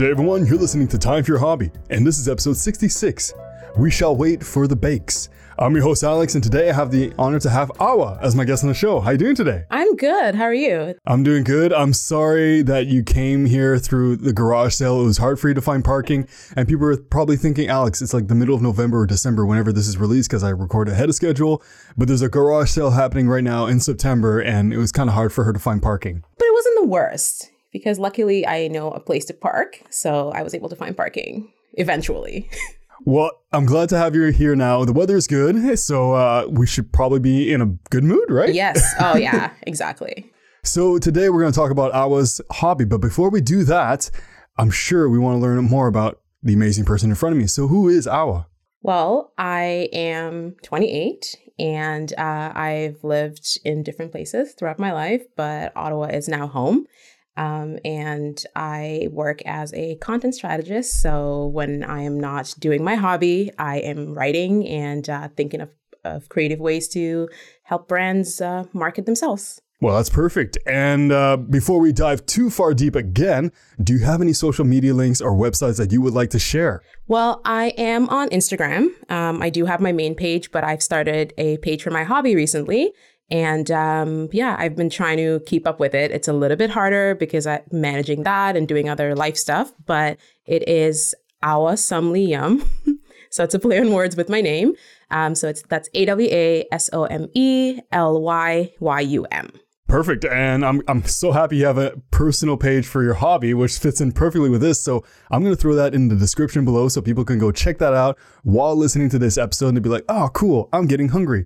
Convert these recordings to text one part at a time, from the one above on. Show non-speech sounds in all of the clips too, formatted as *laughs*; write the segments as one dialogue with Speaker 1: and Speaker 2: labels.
Speaker 1: day, everyone. You're listening to Time for Your Hobby, and this is episode 66. We shall wait for the bakes. I'm your host, Alex, and today I have the honor to have Awa as my guest on the show. How you doing today?
Speaker 2: I'm good. How are you?
Speaker 1: I'm doing good. I'm sorry that you came here through the garage sale. It was hard for you to find parking, and people are probably thinking, Alex, it's like the middle of November or December whenever this is released because I record ahead of schedule. But there's a garage sale happening right now in September, and it was kind of hard for her to find parking.
Speaker 2: But it wasn't the worst because luckily I know a place to park, so I was able to find parking eventually.
Speaker 1: Well, I'm glad to have you here now. The weather is good, so uh, we should probably be in a good mood, right?
Speaker 2: yes. Oh, *laughs* yeah, exactly.
Speaker 1: So today we're going to talk about Awa's hobby, but before we do that, I'm sure we want to learn more about the amazing person in front of me. So who is Awa?
Speaker 2: Well, I am 28 and uh, I've lived in different places throughout my life, but Ottawa is now home. Um, and I work as a content strategist. So when I am not doing my hobby, I am writing and uh, thinking of, of creative ways to help brands uh, market themselves.
Speaker 1: Well, that's perfect. And uh, before we dive too far deep again, do you have any social media links or websites that you would like to share?
Speaker 2: Well, I am on Instagram. Um, I do have my main page, but I've started a page for my hobby recently. And um, yeah, I've been trying to keep up with it. It's a little bit harder because I'm managing that and doing other life stuff, but it is Awa *laughs* so it's a play on words with my name. Um, so it's that's A W A S O M E L Y Y U M.
Speaker 1: Perfect. And I'm, I'm so happy you have a personal page for your hobby, which fits in perfectly with this. So I'm going to throw that in the description below so people can go check that out while listening to this episode and be like, oh, cool, I'm getting hungry.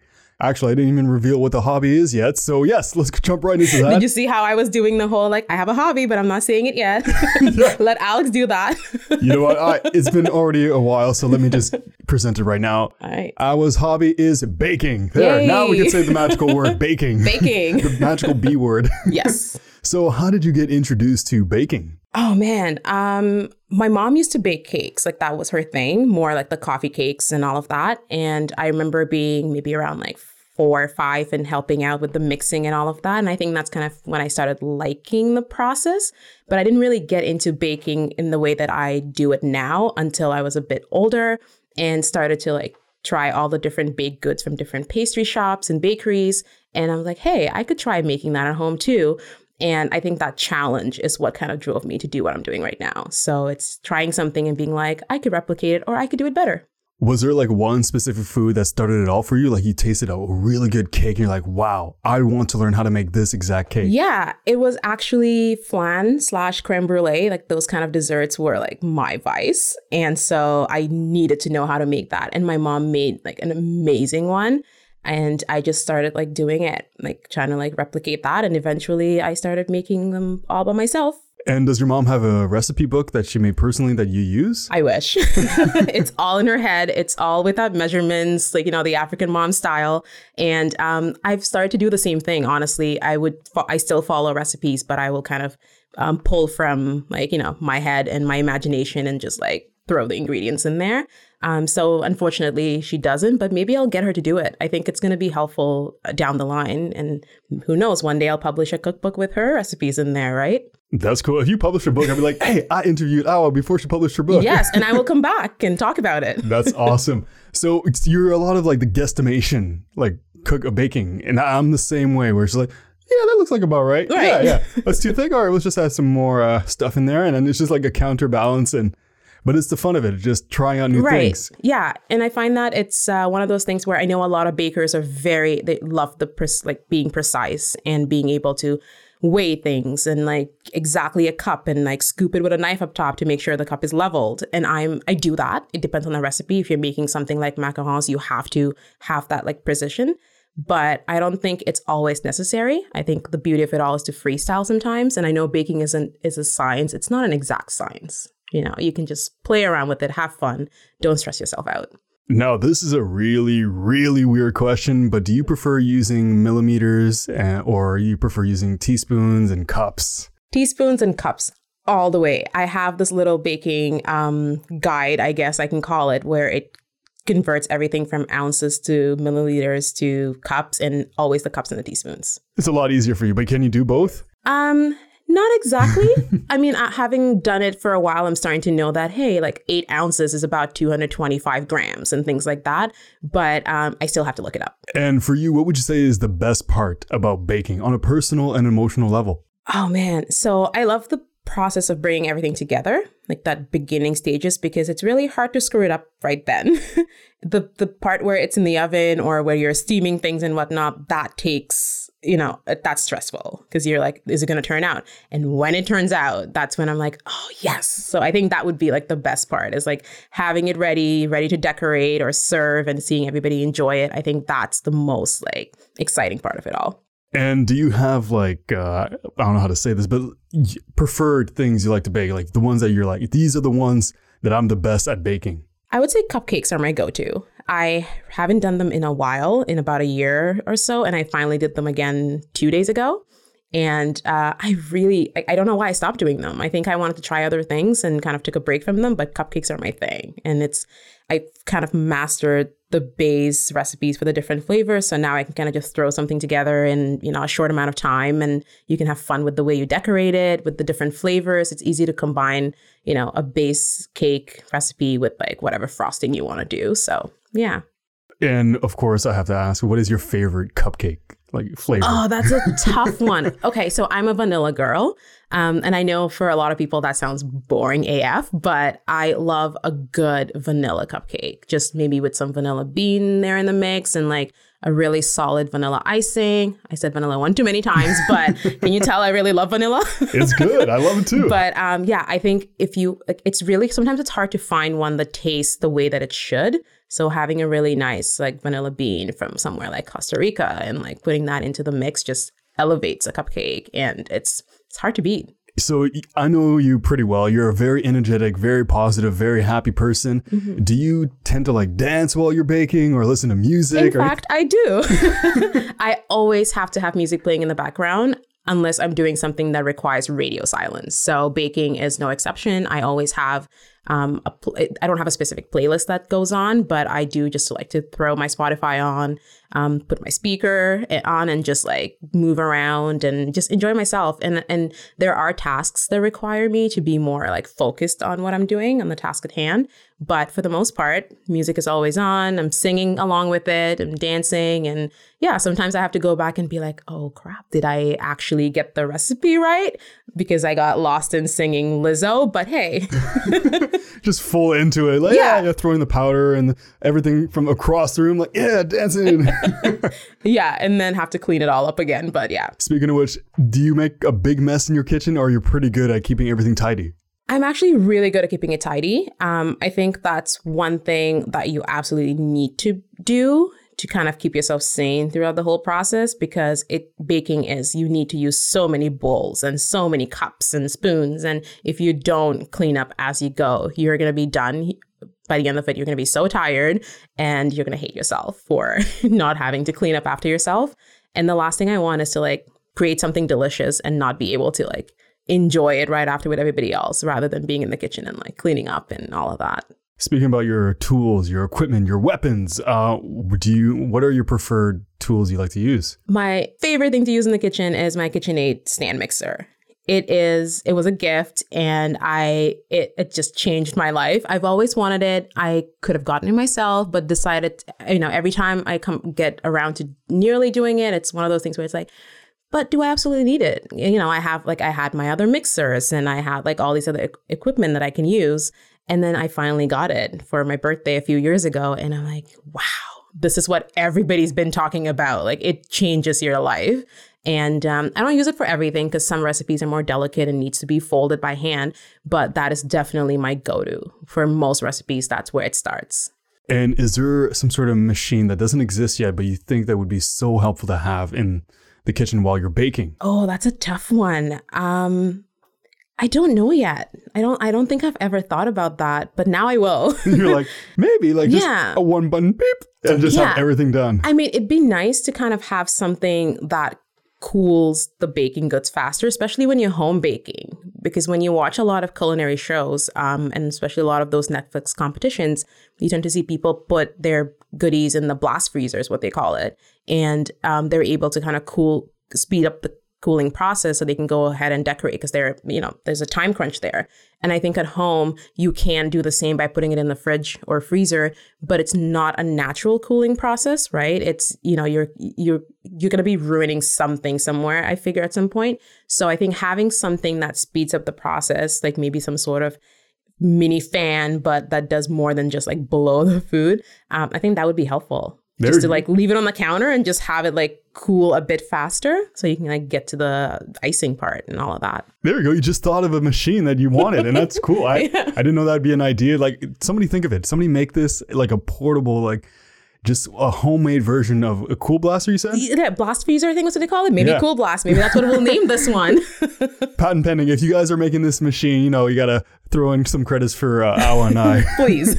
Speaker 1: Actually, I didn't even reveal what the hobby is yet. So yes, let's *laughs* jump right into that.
Speaker 2: Did you see how I was doing the whole like I have a hobby, but I'm not saying it yet? *laughs* *laughs* Let Alex do that.
Speaker 1: you know what? I, it's been already a while, so let me just present it right now.
Speaker 2: All right.
Speaker 1: Awa's hobby is baking. There,
Speaker 2: Yay.
Speaker 1: now we can say the magical word baking.
Speaker 2: Baking.
Speaker 1: the magical B word.
Speaker 2: yes.
Speaker 1: So, how did you get introduced to baking?
Speaker 2: Oh man, um, my mom used to bake cakes. Like that was her thing, more like the coffee cakes and all of that. And I remember being maybe around like four or five and helping out with the mixing and all of that. And I think that's kind of when I started liking the process. But I didn't really get into baking in the way that I do it now until I was a bit older and started to like try all the different baked goods from different pastry shops and bakeries. And I was like, hey, I could try making that at home too. And I think that challenge is what kind of drove me to do what I'm doing right now. So it's trying something and being like, I could replicate it or I could do it better.
Speaker 1: Was there like one specific food that started it all for you? Like you tasted a really good cake and you're like, wow, I want to learn how to make this exact cake.
Speaker 2: Yeah, it was actually flan slash creme brulee. Like those kind of desserts were like my vice. And so I needed to know how to make that. And my mom made like an amazing one. And I just started like doing it, like trying to like replicate that. And eventually I started making them all by myself.
Speaker 1: And does your mom have a recipe book that she made personally that you use?
Speaker 2: I wish. *laughs* it's all in her head. It's all without measurements, like you know the African mom style. And um, I've started to do the same thing. Honestly, I would. Fo- I still follow recipes, but I will kind of um, pull from like you know my head and my imagination and just like throw the ingredients in there. Um, so unfortunately, she doesn't, but maybe I'll get her to do it. I think it's going to be helpful uh, down the line. And who knows, one day I'll publish a cookbook with her recipes in there, right?
Speaker 1: That's cool. If you publish a book, I'll be like, hey, I interviewed Awa before she published her book.
Speaker 2: Yes, and I will *laughs* come back and talk about it.
Speaker 1: That's awesome. So it's, you're a lot of like the guesstimation, like cook a baking. And I'm the same way where it's like, yeah, that looks like about right.
Speaker 2: Right.
Speaker 1: Yeah, yeah. Let's do think? All right, let's just add some more uh, stuff in there. And then it's just like a counterbalance and but it's the fun of it, just trying out new
Speaker 2: right.
Speaker 1: things.
Speaker 2: Yeah, and I find that it's uh, one of those things where I know a lot of bakers are very they love the pre- like being precise and being able to weigh things and like exactly a cup and like scoop it with a knife up top to make sure the cup is leveled. And I'm I do that. It depends on the recipe. If you're making something like macarons, you have to have that like precision. But I don't think it's always necessary. I think the beauty of it all is to freestyle sometimes. And I know baking isn't is a science. It's not an exact science. You know, you can just play around with it, have fun, don't stress yourself out.
Speaker 1: Now, this is a really, really weird question, but do you prefer using millimeters uh, or you prefer using teaspoons and cups?
Speaker 2: Teaspoons and cups all the way. I have this little baking um, guide, I guess I can call it, where it converts everything from ounces to milliliters to cups and always the cups and the teaspoons.
Speaker 1: It's a lot easier for you, but can you do both?
Speaker 2: Um, Not exactly. *laughs* I mean, having done it for a while, I'm starting to know that, hey, like eight ounces is about 225 grams and things like that. But um, I still have to look it up.
Speaker 1: And for you, what would you say is the best part about baking on a personal and emotional level?
Speaker 2: Oh, man. So I love the process of bringing everything together, like that beginning stages, because it's really hard to screw it up right then. *laughs* the the part where it's in the oven or where you're steaming things and whatnot, that takes you know that's stressful because you're like, is it going to turn out? And when it turns out, that's when I'm like, oh yes. So I think that would be like the best part is like having it ready, ready to decorate or serve, and seeing everybody enjoy it. I think that's the most like exciting part of it all.
Speaker 1: And do you have like uh, I don't know how to say this, but preferred things you like to bake, like the ones that you're like these are the ones that I'm the best at baking?
Speaker 2: I would say cupcakes are my go-to. I haven't done them in a while, in about a year or so, and I finally did them again two days ago. And uh, I really, I, I, don't know why I stopped doing them. I think I wanted to try other things and kind of took a break from them, but cupcakes are my thing. And it's, I kind of mastered the base recipes for the different flavors. So now I can kind of just throw something together in, you know, a short amount of time and you can have fun with the way you decorate it with the different flavors. It's easy to combine, you know, a base cake recipe with like whatever frosting you want to do. So yeah.
Speaker 1: And of course, I have to ask, what is your favorite cupcake like flavor?
Speaker 2: Oh, that's a *laughs* tough one. Okay, so I'm a vanilla girl. Um, and I know for a lot of people that sounds boring AF, but I love a good vanilla cupcake. Just maybe with some vanilla bean there in the mix and like a really solid vanilla icing. I said vanilla one too many times, *laughs* but can you tell I really love vanilla?
Speaker 1: it's good. I love it too.
Speaker 2: But um, yeah, I think if you, like, it's really, sometimes it's hard to find one that tastes the way that it should. So having a really nice like vanilla bean from somewhere like Costa Rica and like putting that into the mix just elevates a cupcake and it's it's hard to beat.
Speaker 1: So I know you pretty well. You're a very energetic, very positive, very happy person. Mm-hmm. Do you tend to like dance while you're baking or listen to music?
Speaker 2: In fact, I do. *laughs* I always have to have music playing in the background unless I'm doing something that requires radio silence. So baking is no exception. I always have um, pl- I don't have a specific playlist that goes on, but I do just like to throw my Spotify on, um, put my speaker on, and just like move around and just enjoy myself. And and there are tasks that require me to be more like focused on what I'm doing on the task at hand. But for the most part, music is always on. I'm singing along with it. I'm dancing, and yeah, sometimes I have to go back and be like, oh crap, did I actually get the recipe right? Because I got lost in singing Lizzo. But hey. *laughs*
Speaker 1: just full into it. Like, yeah. yeah, throwing the powder and everything from across the room. Like, yeah, dancing. *laughs*
Speaker 2: yeah, and then have to clean it all up again. But yeah.
Speaker 1: Speaking of which, do you make a big mess in your kitchen or are you're pretty good at keeping everything tidy?
Speaker 2: I'm actually really good at keeping it tidy. Um, I think that's one thing that you absolutely need to do to kind of keep yourself sane throughout the whole process because it baking is you need to use so many bowls and so many cups and spoons and if you don't clean up as you go you're going to be done by the end of it you're going to be so tired and you're going to hate yourself for *laughs* not having to clean up after yourself and the last thing i want is to like create something delicious and not be able to like enjoy it right after with everybody else rather than being in the kitchen and like cleaning up and all of that
Speaker 1: Speaking about your tools, your equipment, your weapons, uh, do you? What are your preferred tools you like to use?
Speaker 2: My favorite thing to use in the kitchen is my KitchenAid stand mixer. It is. It was a gift, and I it it just changed my life. I've always wanted it. I could have gotten it myself, but decided. You know, every time I come get around to nearly doing it, it's one of those things where it's like, but do I absolutely need it? You know, I have like I had my other mixers and I had like all these other e- equipment that I can use. And then I finally got it for my birthday a few years ago. And I'm like, wow, this is what everybody's been talking about. Like it changes your life. And um, I don't use it for everything because some recipes are more delicate and needs to be folded by hand. But that is definitely my go-to for most recipes. That's where it starts.
Speaker 1: And is there some sort of machine that doesn't exist yet, but you think that would be so helpful to have in the kitchen while you're baking?
Speaker 2: Oh, that's a tough one. Um, I don't know yet. I don't I don't think I've ever thought about that, but now I will. *laughs*
Speaker 1: You're like, maybe like just yeah. a one button beep and just yeah. have everything done.
Speaker 2: I mean, it'd be nice to kind of have something that cools the baking goods faster, especially when you're home baking. Because when you watch a lot of culinary shows, um, and especially a lot of those Netflix competitions, you tend to see people put their goodies in the blast freezer, is what they call it. And um, they're able to kind of cool, speed up the cooling process so they can go ahead and decorate because they're, you know, there's a time crunch there. And I think at home, you can do the same by putting it in the fridge or freezer, but it's not a natural cooling process, right? It's, you know, you're, you're, you're going to be ruining something somewhere, I figure at some point. So I think having something that speeds up the process, like maybe some sort of mini fan, but that does more than just like blow *laughs* the food, um, I think that would be helpful. There just to like leave it on the counter and just have it like cool a bit faster so you can like get to the icing part and all of that.
Speaker 1: There you go. You just thought of a machine that you wanted and that's cool. I, *laughs* yeah. I didn't know that'd be an idea. Like somebody think of it. Somebody make this like a portable like just a homemade version of a cool blaster you said
Speaker 2: yeah blast freezer i think that's what they call it maybe yeah. cool blast maybe that's what we'll name this one *laughs*
Speaker 1: patent pending if you guys are making this machine you know you gotta throw in some credits for uh, Awa and i *laughs*
Speaker 2: please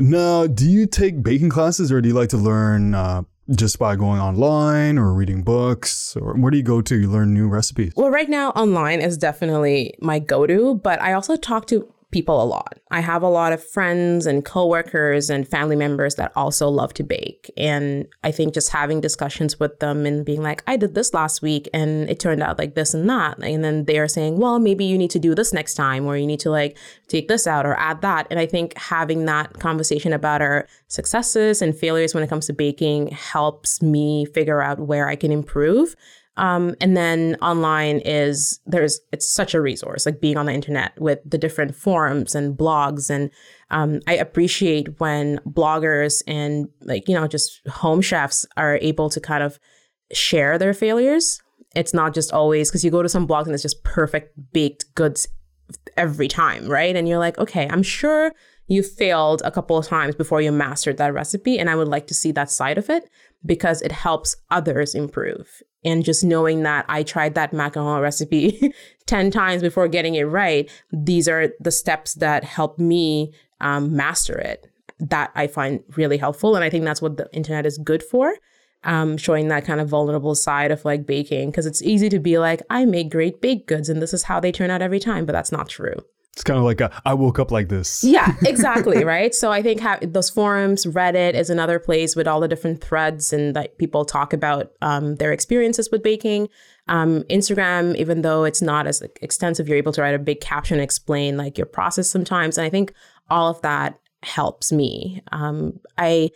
Speaker 1: now, do you take baking classes or do you like to learn uh, just by going online or reading books? Or where do you go to learn new recipes?
Speaker 2: Well, right now, online is definitely my go to, but I also talk to people a lot. I have a lot of friends and coworkers and family members that also love to bake. And I think just having discussions with them and being like, I did this last week and it turned out like this and that. And then they are saying, well, maybe you need to do this next time or you need to like take this out or add that. And I think having that conversation about our successes and failures when it comes to baking helps me figure out where I can improve. Um, and then online is there's it's such a resource, like being on the internet with the different forums and blogs. And um, I appreciate when bloggers and like, you know, just home chefs are able to kind of share their failures. It's not just always because you go to some blogs and it's just perfect baked goods every time, right? And you're like, okay, I'm sure you failed a couple of times before you mastered that recipe. And I would like to see that side of it because it helps others improve. And just knowing that I tried that macaron recipe *laughs* 10 times before getting it right, these are the steps that help me um, master it. That I find really helpful. And I think that's what the internet is good for. Um, showing that kind of vulnerable side of like baking because it's easy to be like, I make great baked goods and this is how they turn out every time, but that's not true.
Speaker 1: It's kind of like a, I woke up like this.
Speaker 2: Yeah, *laughs* exactly. right. So I think ha- those forums, Reddit is another place with all the different threads and like people talk about um, their experiences with baking. Um, Instagram, even though it's not as extensive, you're able to write a big caption and explain like your process sometimes. And I think all of that helps me. Um, I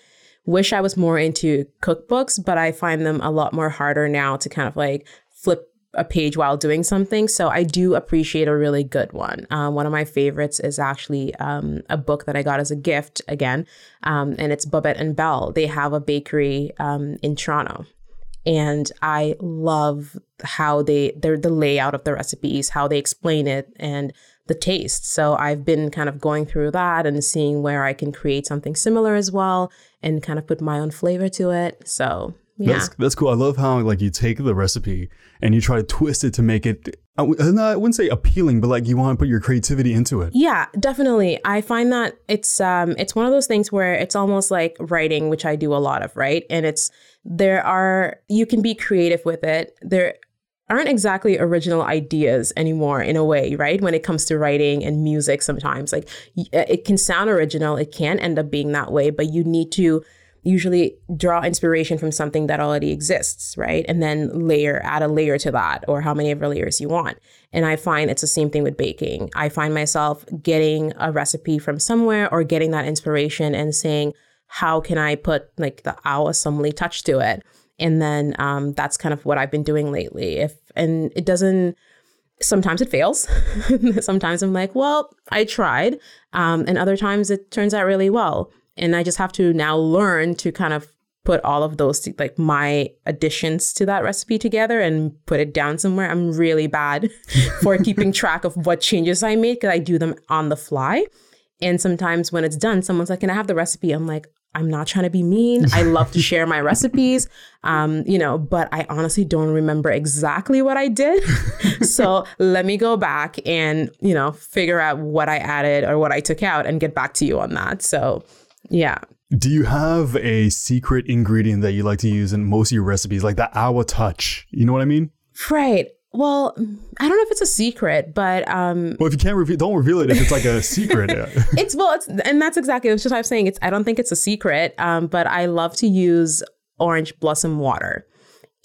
Speaker 2: wish I was more into cookbooks, but I find them a lot more harder now to kind of like flip a page while doing something. So I do appreciate a really good one. Um, one of my favorites is actually um, a book that I got as a gift again, um, and it's Bobbette and Belle. They have a bakery um, in Toronto. And I love how they, they're the layout of the recipes, how they explain it, and the taste. So I've been kind of going through that and seeing where I can create something similar as well and kind of put my own flavor to it. So yeah.
Speaker 1: That's, that's cool. I love how like you take the recipe and you try to twist it to make it I w- I wouldn't say appealing, but like you want to put your creativity into it.
Speaker 2: Yeah, definitely. I find that it's um it's one of those things where it's almost like writing, which I do a lot of, right? And it's there are you can be creative with it. There aren't exactly original ideas anymore in a way, right? When it comes to writing and music sometimes. Like it can sound original, it can end up being that way, but you need to usually draw inspiration from something that already exists, right? And then layer, add a layer to that, or how many of the layers you want. And I find it's the same thing with baking. I find myself getting a recipe from somewhere or getting that inspiration and saying, how can I put like the Awasomely touch to it? And then um, that's kind of what I've been doing lately. If and it doesn't sometimes it fails. *laughs* sometimes I'm like, well, I tried. Um, and other times it turns out really well. And I just have to now learn to kind of put all of those like my additions to that recipe together and put it down somewhere. I'm really bad *laughs* for keeping track of what changes I made because I do them on the fly. And sometimes when it's done, someone's like, "Can I have the recipe?" I'm like, "I'm not trying to be mean. I love to share my recipes, *laughs* um, you know, but I honestly don't remember exactly what I did. *laughs* so let me go back and you know figure out what I added or what I took out and get back to you on that." So yeah.
Speaker 1: Do you have a secret ingredient that you like to use in most of your recipes, like the Awa touch? You know what I mean?
Speaker 2: Right. Well, I don't know if it's a secret, but um
Speaker 1: Well, if you can't reveal don't reveal it if it's like a secret. *laughs*
Speaker 2: it's well, it's and that's exactly it's just what I'm saying. It's I don't think it's a secret, um, but I love to use orange blossom water.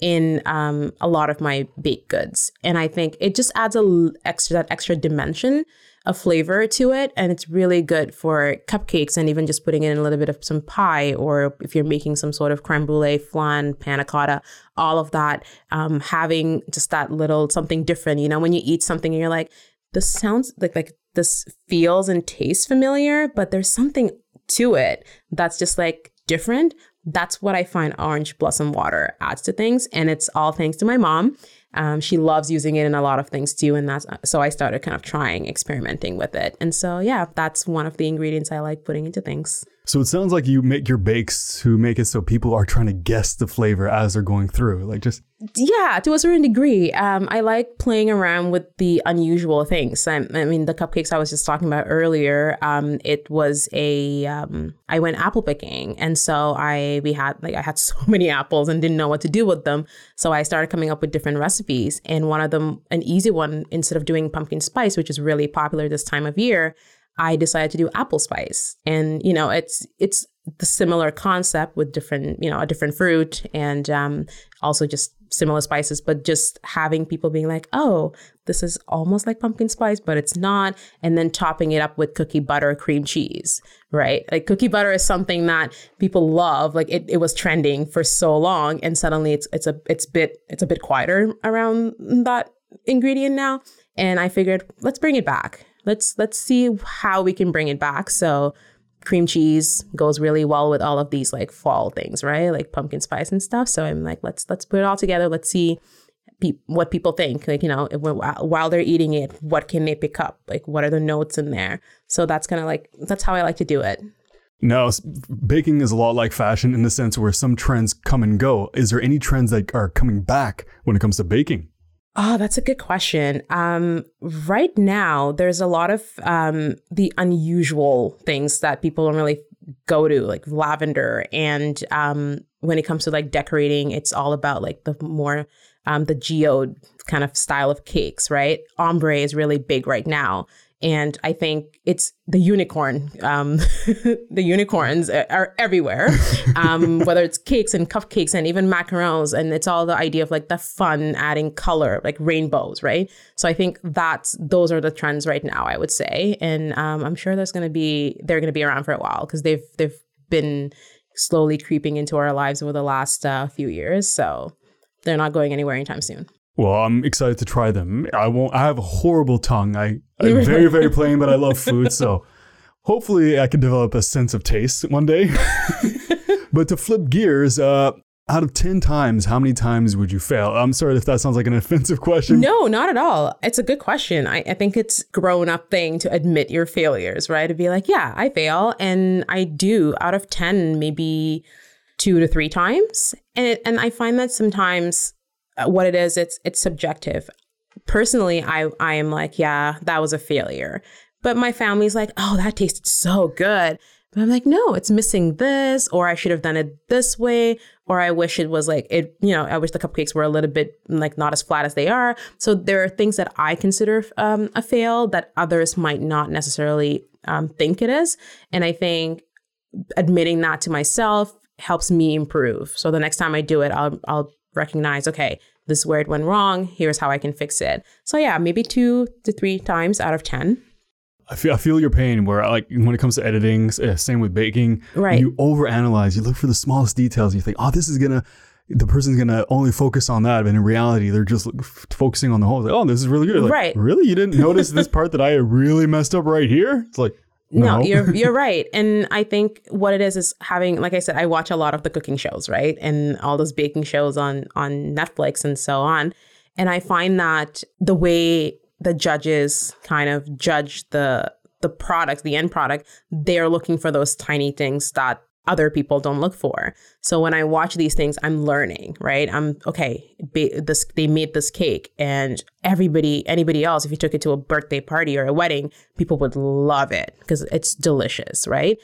Speaker 2: in um, a lot of my baked goods. And I think it just adds a l- extra that extra dimension of flavor to it. And it's really good for cupcakes and even just putting in a little bit of some pie or if you're making some sort of creme brulee, flan, panna cotta, all of that, um, having just that little something different. You know, when you eat something and you're like, this sounds like like this feels and tastes familiar, but there's something to it that's just like different. That's what I find orange blossom water adds to things. And it's all thanks to my mom. Um, she loves using it in a lot of things too. And that's so I started kind of trying, experimenting with it. And so, yeah, that's one of the ingredients I like putting into things.
Speaker 1: So it sounds like you make your bakes to make it so people are trying to guess the flavor as they're going through. Like just
Speaker 2: yeah, to a certain degree. Um, I like playing around with the unusual things. I, I mean, the cupcakes I was just talking about earlier. Um, it was a um, I went apple picking, and so I we had like I had *laughs* so many apples and didn't know what to do with them. So I started coming up with different recipes, and one of them, an easy one, instead of doing pumpkin spice, which is really popular this time of year. I decided to do apple spice. And, you know, it's it's the similar concept with different, you know, a different fruit and um, also just similar spices, but just having people being like, oh, this is almost like pumpkin spice, but it's not. And then topping it up with cookie butter, cream cheese, right? Like cookie butter is something that people love. Like it, it was trending for so long. And suddenly it's it's a it's bit it's a bit quieter around that ingredient now. And I figured, let's bring it back let's let's see how we can bring it back. So cream cheese goes really well with all of these like fall things, right? Like pumpkin spice and stuff. So I'm like, let's let's put it all together. Let's see pe- what people think. Like you know, while they're eating it, what can they pick up? Like what are the notes in there? So that's kind of like that's how I like to do it.
Speaker 1: No, baking is a lot like fashion in the sense where some trends come and go. Is there any trends that are coming back when it comes to baking?
Speaker 2: Oh, that's a good question. Um, right now, there's a lot of um, the unusual things that people don't really go to, like lavender. And um, when it comes to like decorating, it's all about like the more um, the geode kind of style of cakes, right? Ombre is really big right now. And I think it's the unicorn. Um, *laughs* the unicorns are everywhere, *laughs* um, whether it's cakes and cupcakes and even macarons. And it's all the idea of like the fun, adding color, like rainbows, right? So I think that's those are the trends right now. I would say, and um, I'm sure there's going to be they're going to be around for a while because they've they've been slowly creeping into our lives over the last uh, few years. So they're not going anywhere anytime soon.
Speaker 1: Well, I'm excited to try them. I won't. I have a horrible tongue. I, *laughs* I'm very, very plain, but I love *laughs* food. So hopefully, I can develop a sense of taste one day. *laughs* but to flip gears, uh, out of 10 times, how many times would you fail? I'm sorry if that sounds like an offensive question.
Speaker 2: No, not at all. It's a good question. I, I think it's grown up thing to admit your failures, right? To be like, yeah, I fail. And I do out of 10, maybe two to three times. And, it, and I find that sometimes what it is, it's it's subjective. Personally, I I am like, yeah, that was a failure. But my family's like, oh, that tasted so good. But I'm like, no, it's missing this, or I should have done it this way, or I wish it was like it, you know, I wish the cupcakes were a little bit like not as flat as they are. So there are things that I consider um, a fail that others might not necessarily um, think it is. And I think admitting that to myself helps me improve. So the next time I do it, I'll I'll recognize, okay, this is where it went wrong. Here's how I can fix it. So yeah, maybe two to three times out of 10.
Speaker 1: I feel, I feel your pain where like when it comes to editing, eh, same with baking,
Speaker 2: right.
Speaker 1: you overanalyze, you look for the smallest details. and You think, oh, this is going to, the person's going to only focus on that. But in reality, they're just f- focusing on the whole. Like, oh, this is really good. Like,
Speaker 2: right.
Speaker 1: Really? You didn't notice this part that I really messed up right here? It's like,
Speaker 2: no. no, you're you're right. And I think what it is is having like I said, I watch a lot of the cooking shows, right? And all those baking shows on on Netflix and so on. And I find that the way the judges kind of judge the the product, the end product, they're looking for those tiny things that other people don't look for. So when I watch these things, I'm learning, right? I'm okay. This they made this cake, and everybody, anybody else, if you took it to a birthday party or a wedding, people would love it because it's delicious, right?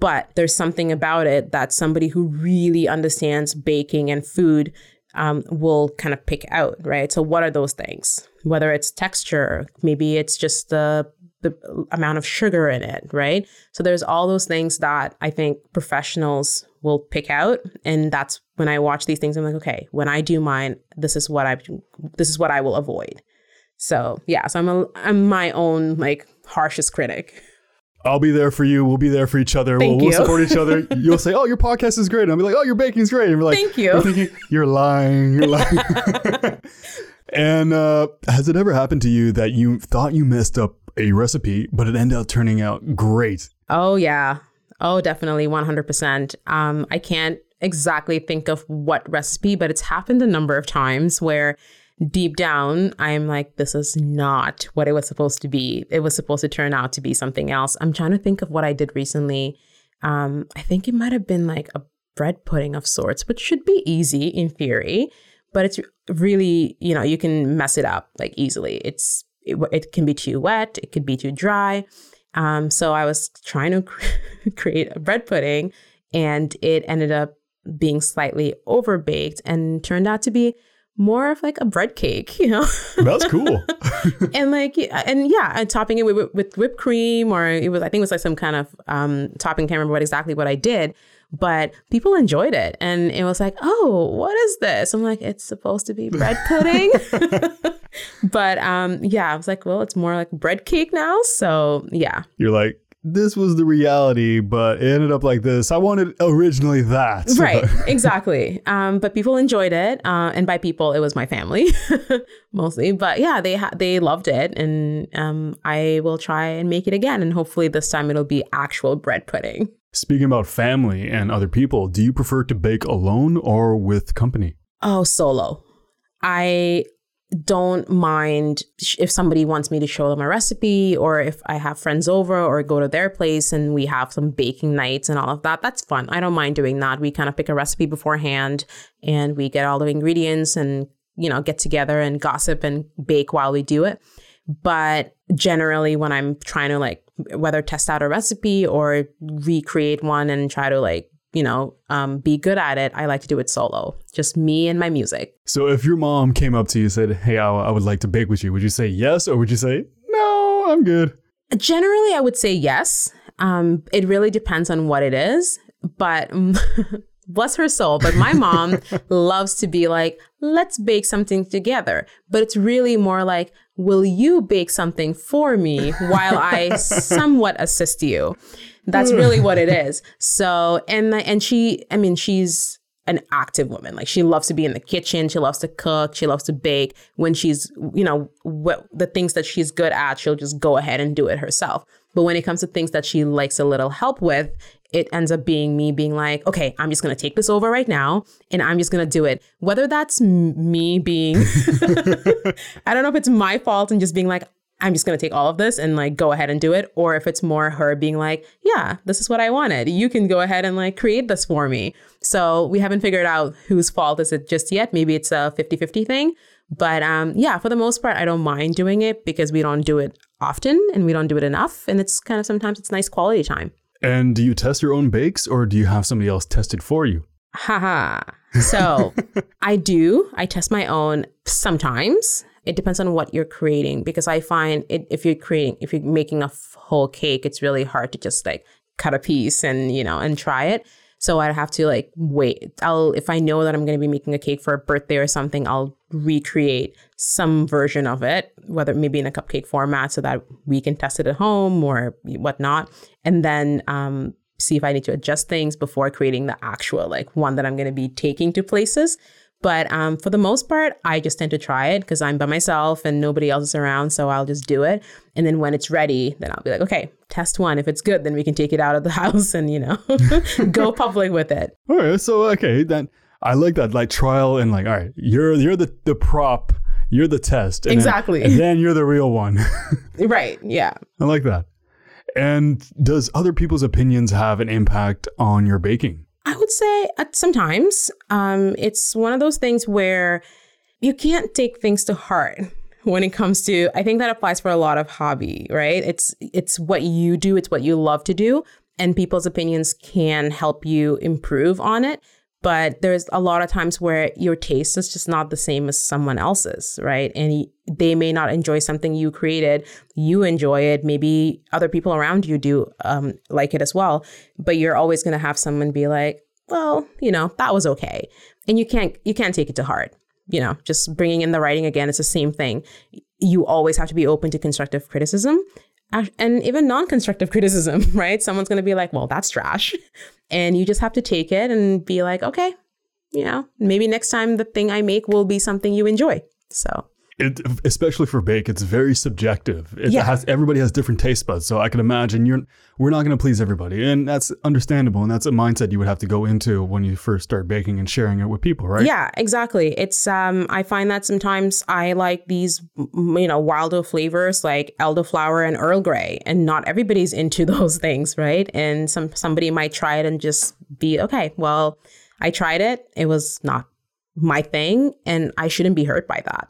Speaker 2: But there's something about it that somebody who really understands baking and food um, will kind of pick out, right? So what are those things? Whether it's texture, maybe it's just the the amount of sugar in it, right? So there's all those things that I think professionals will pick out, and that's when I watch these things. I'm like, okay, when I do mine, this is what I this is what I will avoid. So yeah, so I'm a I'm my own like harshest critic.
Speaker 1: I'll be there for you. We'll be there for each other. We'll, we'll support each other. *laughs* You'll say, "Oh, your podcast is great." And I'll be like, "Oh, your baking's great." And we're like,
Speaker 2: Thank you.
Speaker 1: we're thinking, you're lying. You're lying. *laughs* *laughs* and uh, has it ever happened to you that you thought you messed up a recipe, but it ended up turning out great?
Speaker 2: Oh yeah. Oh, definitely 100%. Um I can't exactly think of what recipe, but it's happened a number of times where deep down I'm like this is not what it was supposed to be. It was supposed to turn out to be something else. I'm trying to think of what I did recently. Um I think it might have been like a bread pudding of sorts, which should be easy in theory, but it's really, you know, you can mess it up like easily. It's it, it can be too wet, it could be too dry. Um, so I was trying to *laughs* create a bread pudding and it ended up being slightly overbaked and turned out to be more of like a bread cake, *laughs* you know?
Speaker 1: That's cool. *laughs*
Speaker 2: and like, and yeah, and topping it with, with whipped cream or it was, I think it was like some kind of um, topping. Can't remember what exactly what I did, but people enjoyed it. And it was like, oh, what is this? I'm like, it's supposed to be bread pudding. But um, yeah, I was like, well, it's more like bread cake now. So yeah.
Speaker 1: You're like, this was the reality, but it ended up like this. I wanted originally that. *laughs*
Speaker 2: Right, exactly. Um, but people enjoyed it, uh, and by people, it was my family *laughs* mostly. But yeah, they ha- they loved it, and um, I will try and make it again, and hopefully this time it'll be actual bread pudding.
Speaker 1: Speaking about family and other people, do you prefer to bake alone or with company?
Speaker 2: Oh, solo. I don't mind if somebody wants me to show them a recipe or if I have friends over or go to their place and we have some baking nights and all of that. That's fun. I don't mind doing that. We kind of pick a recipe beforehand and we get all the ingredients and, you know, get together and gossip and bake while we do it. But generally, when I'm trying to like whether test out a recipe or recreate one and try to like you know, um, be good at it, I like to do it solo, just me and my music.
Speaker 1: So if your mom came up to you and said, Hey, I, I would like to bake with you, would you say yes or would you say, No, I'm good?
Speaker 2: Generally, I would say yes. Um, it really depends on what it is, but *laughs* bless her soul. But my mom *laughs* loves to be like, let's bake something together. But it's really more like, will you bake something for me while I *laughs* somewhat assist you? That's really what it is. So, and and she, I mean, she's an active woman. Like she loves to be in the kitchen. She loves to cook. She loves to bake. When she's, you know, what the things that she's good at, she'll just go ahead and do it herself. But when it comes to things that she likes a little help with, it ends up being me being like, okay, I'm just going to take this over right now and I'm just going to do it. Whether that's m- me being, *laughs* I don't know if it's my fault and just being like, I'm just going to take all of this and like go ahead and do it. Or if it's more her being like, yeah, this is what I wanted. You can go ahead and like create this for me. So we haven't figured out whose fault is it just yet. Maybe it's a 50 50 thing. But um, yeah, for the most part, I don't mind doing it because we don't do it often and we don't do it enough. And it's kind of sometimes it's nice quality time.
Speaker 1: And do you test your own bakes or do you have somebody else test it for you?
Speaker 2: Haha. So *laughs* I do. I test my own sometimes. It depends on what you're creating because I find it if you're creating if you're making a whole cake, it's really hard to just like cut a piece and you know and try it. So I have to like wait. I'll if I know that I'm going to be making a cake for a birthday or something, I'll recreate some version of it, whether maybe in a cupcake format, so that we can test it at home or whatnot, and then um, see if I need to adjust things before creating the actual like one that I'm going to be taking to places. But um, for the most part, I just tend to try it because I'm by myself and nobody else is around. So I'll just do it. And then when it's ready, then I'll be like, okay, test one. If it's good, then we can take it out of the *laughs* house and, you know, *laughs* go public with it. *laughs*
Speaker 1: All right. So, okay. Then I like that, like trial and like, all right, you're, you're the, the prop, you're the test. and then-
Speaker 2: Exactly.
Speaker 1: and then you're the real one.
Speaker 2: right. Yeah.
Speaker 1: I like that. And does other people's opinions have an impact on your baking?
Speaker 2: I would say uh, sometimes um, it's one of those things where you can't take things to heart when it comes to. I think that applies for a lot of hobby, right? It's it's what you do, it's what you love to do, and people's opinions can help you improve on it. But there's a lot of times where your taste is just not the same as someone else's, right? And they may not enjoy something you created. You enjoy it. Maybe other people around you do um, like it as well. But you're always going to have someone be like, well, you know, that was okay. And you can't, you can't take it to heart. You know, just bringing in the writing again, it's the same thing. You always have to be open to constructive criticism and even non-constructive criticism, *laughs* right? Someone's going to be like, "Well, that's trash." And you just have to take it and be like, "Okay, you know, maybe next time the thing I make will be something you enjoy." So,
Speaker 1: it, especially for bake, it's very subjective. It yeah. has everybody has different taste buds, so I can imagine you're we're not going to please everybody, and that's understandable. And that's a mindset you would have to go into when you first start baking and sharing it with people, right?
Speaker 2: Yeah, exactly. It's um, I find that sometimes I like these you know wilder flavors like elderflower and Earl Grey, and not everybody's into *laughs* those things, right? And some somebody might try it and just be okay. Well, I tried it; it was not my thing, and I shouldn't be hurt by that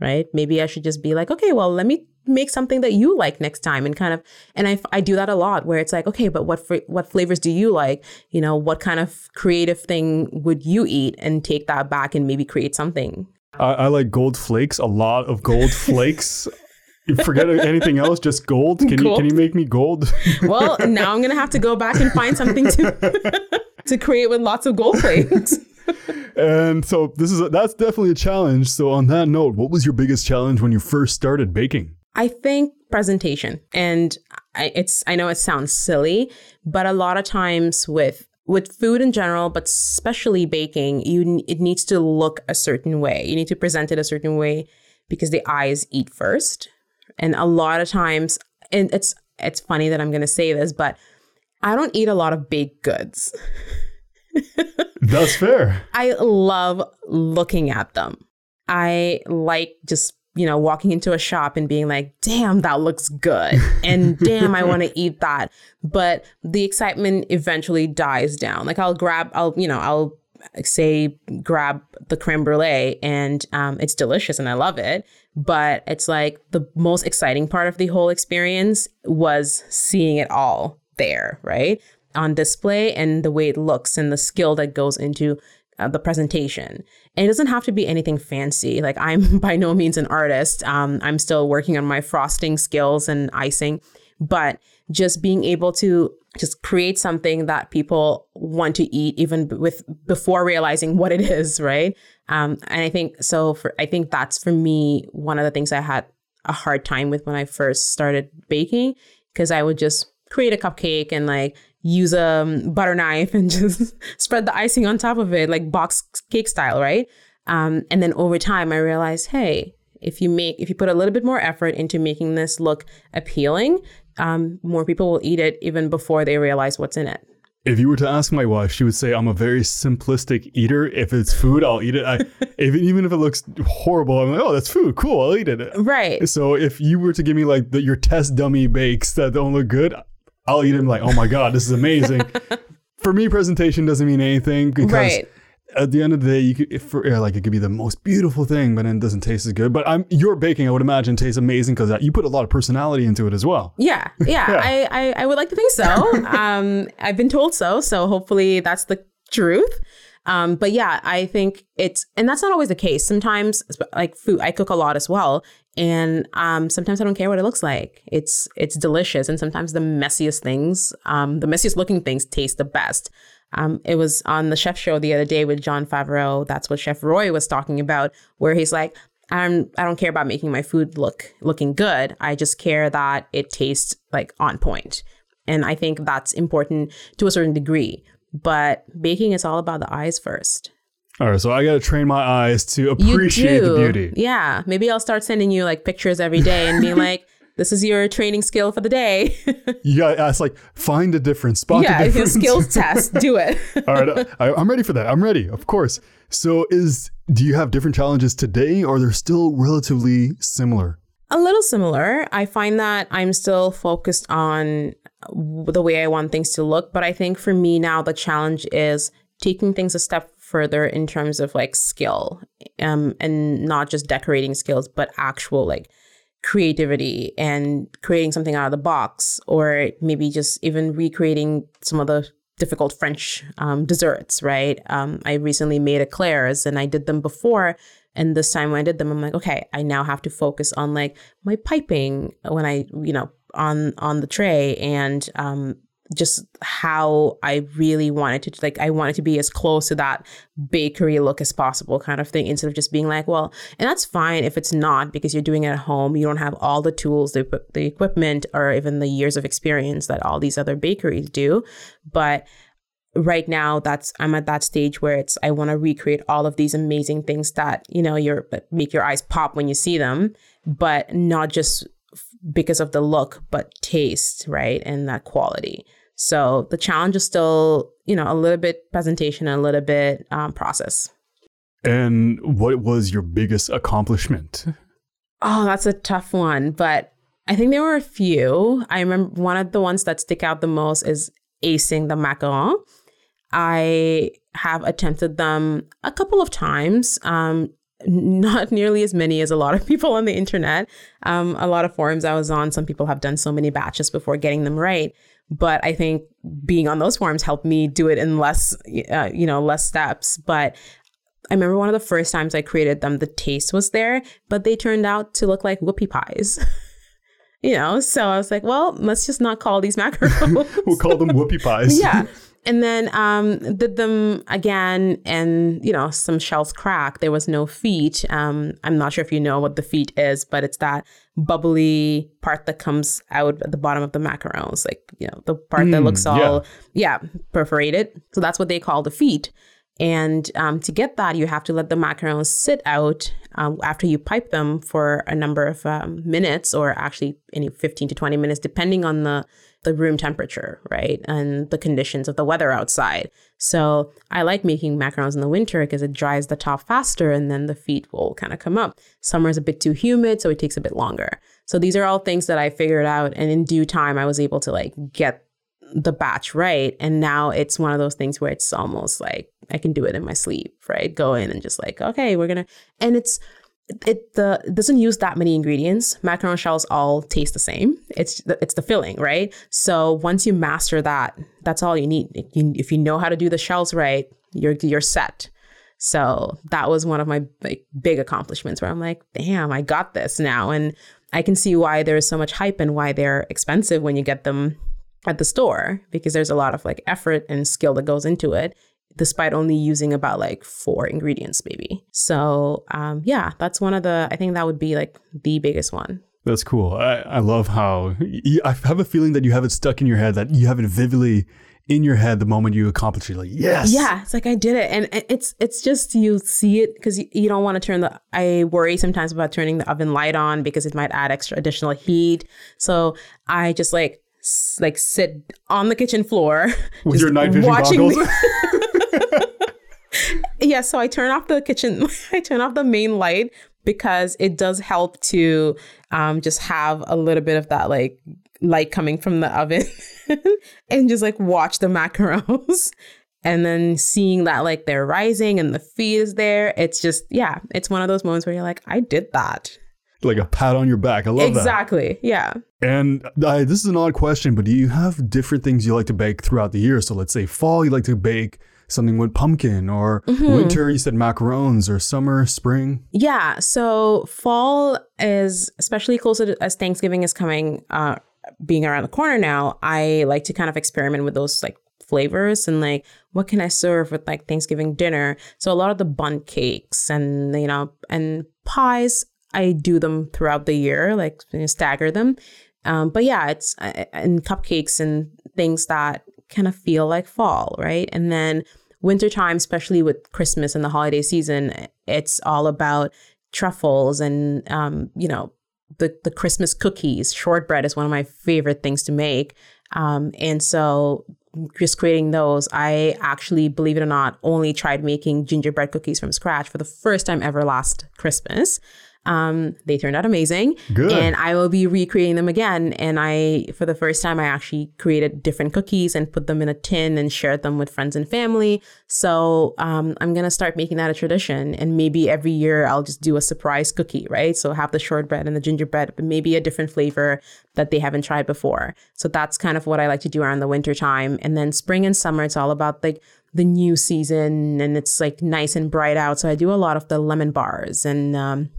Speaker 2: right? Maybe I should just be like, okay, well, let me make something that you like next time and kind of and I, I do that a lot where it's like okay but what fr- what flavors do you like? You know what kind of creative thing would you eat? And take that back and maybe create something.
Speaker 1: I, I like gold flakes a lot of gold *laughs* flakes. Forget anything else just gold. Can gold. you can you make me gold? *laughs*
Speaker 2: Well now i'm gonna have to go back and find something to *laughs* to create with lots of gold flakes
Speaker 1: and so this is a, that's definitely a challenge. So on that note, what was your biggest challenge when you first started baking?
Speaker 2: I think presentation, and I, it's I know it sounds silly, but a lot of times with with food in general, but especially baking, you it needs to look a certain way. You need to present it a certain way because the eyes eat first. And a lot of times, and it's it's funny that I'm going to say this, but I don't eat a lot of baked goods. *laughs* *laughs*
Speaker 1: That's fair.
Speaker 2: I love looking at them. I like just, you know, walking into a shop and being like, damn, that looks good. And *laughs* damn, I want to eat that. But the excitement eventually dies down. Like I'll grab, I'll, you know, I'll say grab the creme brulee and um, it's delicious and I love it. But it's like the most exciting part of the whole experience was seeing it all there, right? On display and the way it looks and the skill that goes into uh, the presentation. And it doesn't have to be anything fancy. Like I'm *laughs* by no means an artist. Um, I'm still working on my frosting skills and icing, but just being able to just create something that people want to eat even with before realizing what it is, right? Um, and I think so. For I think that's for me one of the things I had a hard time with when I first started baking because I would just create a cupcake and like use a um, butter knife and *laughs* just spread the icing on top of it, like box cake style, right? Um, and then over time, I realized, hey, if you make, if you put a little bit more effort into making this look appealing, um, more people will eat it even before they realize what's in it.
Speaker 1: If you were to ask my wife, she would say I'm a very simplistic eater. If it's food, I'll eat it. I, *laughs* if, even if it looks horrible, I'm like, oh, that's food. Cool, I'll eat it.
Speaker 2: Right.
Speaker 1: So if you were to give me like the, your test dummy bakes that don't look good, I'll eat them like, oh my god, this is amazing. *laughs* for me, presentation doesn't mean anything because right. at the end of the day, you could if for, like it could be the most beautiful thing, but then it doesn't taste as good. But I'm your baking, I would imagine, tastes amazing because you put a lot of personality into it as well.
Speaker 2: Yeah, yeah, *laughs* yeah. I, I, I would like to think so. *laughs* um, I've been told so, so hopefully that's the truth. Um, but yeah, I think it's, and that's not always the case. Sometimes, like food, I cook a lot as well, and um, sometimes I don't care what it looks like. It's it's delicious, and sometimes the messiest things, um, the messiest looking things, taste the best. Um, it was on the chef show the other day with Jon Favreau. That's what Chef Roy was talking about, where he's like, I'm I don't care about making my food look looking good. I just care that it tastes like on point. And I think that's important to a certain degree. But baking is all about the eyes first.
Speaker 1: All right, so I got to train my eyes to appreciate the beauty.
Speaker 2: Yeah, maybe I'll start sending you like pictures every day and being *laughs* like, "This is your training skill for the day." *laughs*
Speaker 1: yeah, it's like find a difference, spot yeah, it's a difference. *laughs*
Speaker 2: skills test, do it.
Speaker 1: All right, I, I'm ready for that. I'm ready, of course. So, is do you have different challenges today, or they're still relatively similar?
Speaker 2: A little similar. I find that I'm still focused on the way I want things to look. But I think for me now, the challenge is taking things a step further in terms of like skill um, and not just decorating skills, but actual like creativity and creating something out of the box or maybe just even recreating some of the difficult French um, desserts, right? Um, I recently made eclairs and I did them before. And this time when I did them, I'm like, okay, I now have to focus on like my piping when I, you know, on on the tray and um, just how I really wanted to like I wanted to be as close to that bakery look as possible kind of thing instead of just being like well and that's fine if it's not because you're doing it at home. You don't have all the tools the, the equipment or even the years of experience that all these other bakeries do. But right now that's I'm at that stage where it's I want to recreate all of these amazing things that you know you're make your eyes pop when you see them but not just because of the look but taste right and that quality so the challenge is still, you know, a little bit presentation, a little bit um, process.
Speaker 1: And what was your biggest accomplishment?
Speaker 2: Oh, that's a tough one, but I think there were a few. I remember one of the ones that stick out the most is acing the macaron. I have attempted them a couple of times. Um, *laughs* not nearly as many as a lot of people on the internet. Um, a lot of forums I was on, some people have done so many batches before getting them right. But I think being on those forums helped me do it in less, uh, you know, less steps. But I remember one of the first times I created them, the taste was there, but they turned out to look like whoopie pies. *laughs* you know, so I was like, well, let's just not call these macarons. *laughs*
Speaker 1: we'll call them whoopie pies.
Speaker 2: yeah and then um, did them again, and you know some shells crack. There was no feet. Um, I'm not sure if you know what the feet is, but it's that bubbly part that comes out at the bottom of the macarons, like you know the part mm, that looks all yeah. yeah perforated. So that's what they call the feet. And um, to get that, you have to let the macarons sit out um, after you pipe them for a number of um, minutes, or actually any 15 to 20 minutes, depending on the the room temperature, right? And the conditions of the weather outside. So I like making macarons in the winter because it dries the top faster and then the feet will kind of come up. Summer is a bit too humid, so it takes a bit longer. So these are all things that I figured out. And in due time, I was able to like get the batch right. And now it's one of those things where it's almost like I can do it in my sleep, right? Go in and just like, okay, we're gonna, and it's it the doesn't use that many ingredients. Macaron shells all taste the same. It's the, it's the filling, right? So once you master that, that's all you need. If you, if you know how to do the shells right, you're you're set. So that was one of my like, big accomplishments where I'm like, damn, I got this now, and I can see why there's so much hype and why they're expensive when you get them at the store because there's a lot of like effort and skill that goes into it despite only using about like four ingredients, maybe. So, um, yeah, that's one of the, I think that would be like the biggest one.
Speaker 1: That's cool. I, I love how you, I have a feeling that you have it stuck in your head, that you have it vividly in your head the moment you accomplish it. Like, yes.
Speaker 2: Yeah. It's like I did it. And it's, it's just, you see it because you, you don't want to turn the, I worry sometimes about turning the oven light on because it might add extra additional heat. So I just like, like sit on the kitchen floor
Speaker 1: with your night vision goggles. *laughs*
Speaker 2: yeah, so I turn off the kitchen, *laughs* I turn off the main light because it does help to um, just have a little bit of that like light coming from the oven *laughs* and just like watch the macarons *laughs* and then seeing that like they're rising and the feet is there. It's just, yeah, it's one of those moments where you're like, I did that.
Speaker 1: Like a pat on your back. I love
Speaker 2: exactly. that. Exactly. Yeah.
Speaker 1: And uh, this is an odd question, but do you have different things you like to bake throughout the year? So let's say fall, you like to bake something with pumpkin or mm-hmm. winter you said macarons or summer spring.
Speaker 2: Yeah so fall is especially closer to, as thanksgiving is coming uh being around the corner now i like to kind of experiment with those like flavors and like what can i serve with like thanksgiving dinner? So a lot of the Bundt cakes and you know and pies i do them throughout the year like you know, stagger them. Um, but yeah it's uh, and cupcakes and things that kind of feel like fall, right? And then wintertime, especially with Christmas and the holiday season, it's all about truffles and um, you know, the the Christmas cookies. Shortbread is one of my favorite things to make. Um, and so just creating those, I actually, believe it or not, only tried making gingerbread cookies from scratch for the first time ever last Christmas. Um, they turned out amazing.
Speaker 1: Good.
Speaker 2: And I will be recreating them again. And I, for the first time, I actually created different cookies and put them in a tin and shared them with friends and family. So um, I'm going to start making that a tradition. And maybe every year I'll just do a surprise cookie, right? So have the shortbread and the gingerbread, but maybe a different flavor that they haven't tried before. So that's kind of what I like to do around the winter time. And then spring and summer, it's all about like the new season and it's like nice and bright out. So I do a lot of the lemon bars and um,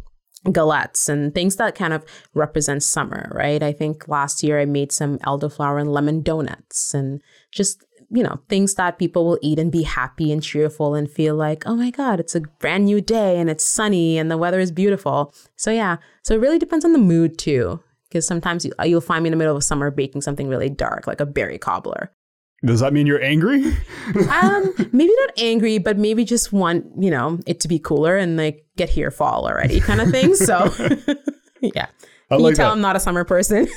Speaker 2: galettes and things that kind of represent summer, right? I think last year I made some elderflower and lemon donuts and just you know, things that people will eat and be happy and cheerful and feel like, oh my God, it's a brand new day and it's sunny and the weather is beautiful. So, yeah, so it really depends on the mood too. Because sometimes you, you'll find me in the middle of summer baking something really dark, like a berry cobbler.
Speaker 1: Does that mean you're angry? *laughs*
Speaker 2: um, maybe not angry, but maybe just want, you know, it to be cooler and like get here fall already kind of thing. So *laughs* *laughs* yeah.
Speaker 1: I
Speaker 2: Can
Speaker 1: like
Speaker 2: you tell
Speaker 1: that.
Speaker 2: I'm not a summer person?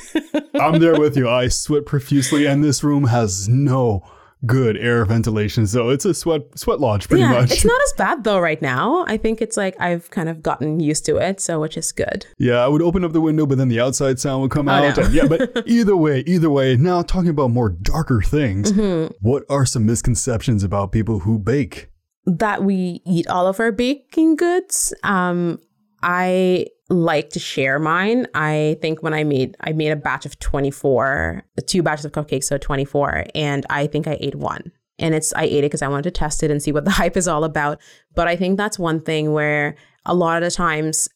Speaker 1: I'm there with you. I sweat profusely, and this room has no good air ventilation, so it's a sweat sweat lodge pretty
Speaker 2: yeah,
Speaker 1: much.
Speaker 2: it's not as *laughs* bad though right now. I think it's like I've kind of gotten used to it, so which is good.
Speaker 1: Yeah, I would open up the window, but then the outside sound would come out.
Speaker 2: Oh, no.
Speaker 1: and- yeah, but *laughs* either way, either way. Now talking about more darker things,
Speaker 2: Mm-hmm.
Speaker 1: what are some misconceptions about people who bake?
Speaker 2: That we eat all of our baking goods. Um, I like to share mine. I think when I made I made a batch of 24, two batches of cupcakes, so 24, and I think I ate one. And it's I ate it because I wanted to test it and see what the *laughs* hype is all about. But I think that's one thing where a lot of the times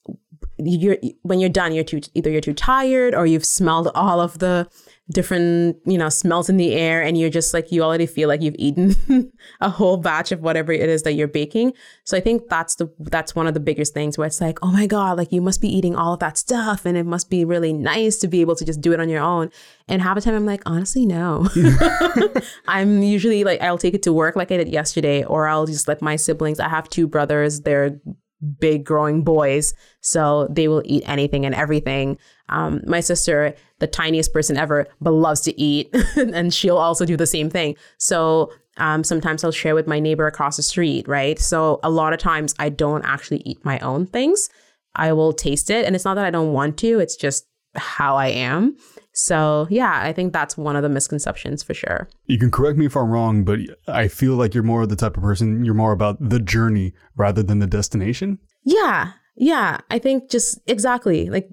Speaker 2: you're when you're done, you're too either you're too tired or you've smelled all of the different you know smells in the air and you're just like you already feel like you've eaten *laughs* a whole batch of whatever it is that you're baking. So i think that's the that's one of the biggest things where it's like oh my god like you must be eating all of that stuff and it must be really nice to be able to just do it on your own. And half the time i'm like honestly no. *laughs* *laughs* I'm usually like i'll take it to work like i did yesterday or i'll just let my siblings i have two brothers they're big growing boys so they will eat anything and everything. Um, my sister the tiniest person ever but loves to eat *laughs* and she'll also do the same thing. So um, sometimes i'll share with my neighbor across the street right? So a lot of times i don't actually eat my own things. I will taste it and it's not that i don't want to it's just how i am so yeah i think that's one of the misconceptions for sure
Speaker 1: You can correct me if I'm wrong, but I feel like you're more the type of person, you're more about the journey rather than the destination.
Speaker 2: Yeah. Yeah. I think just exactly like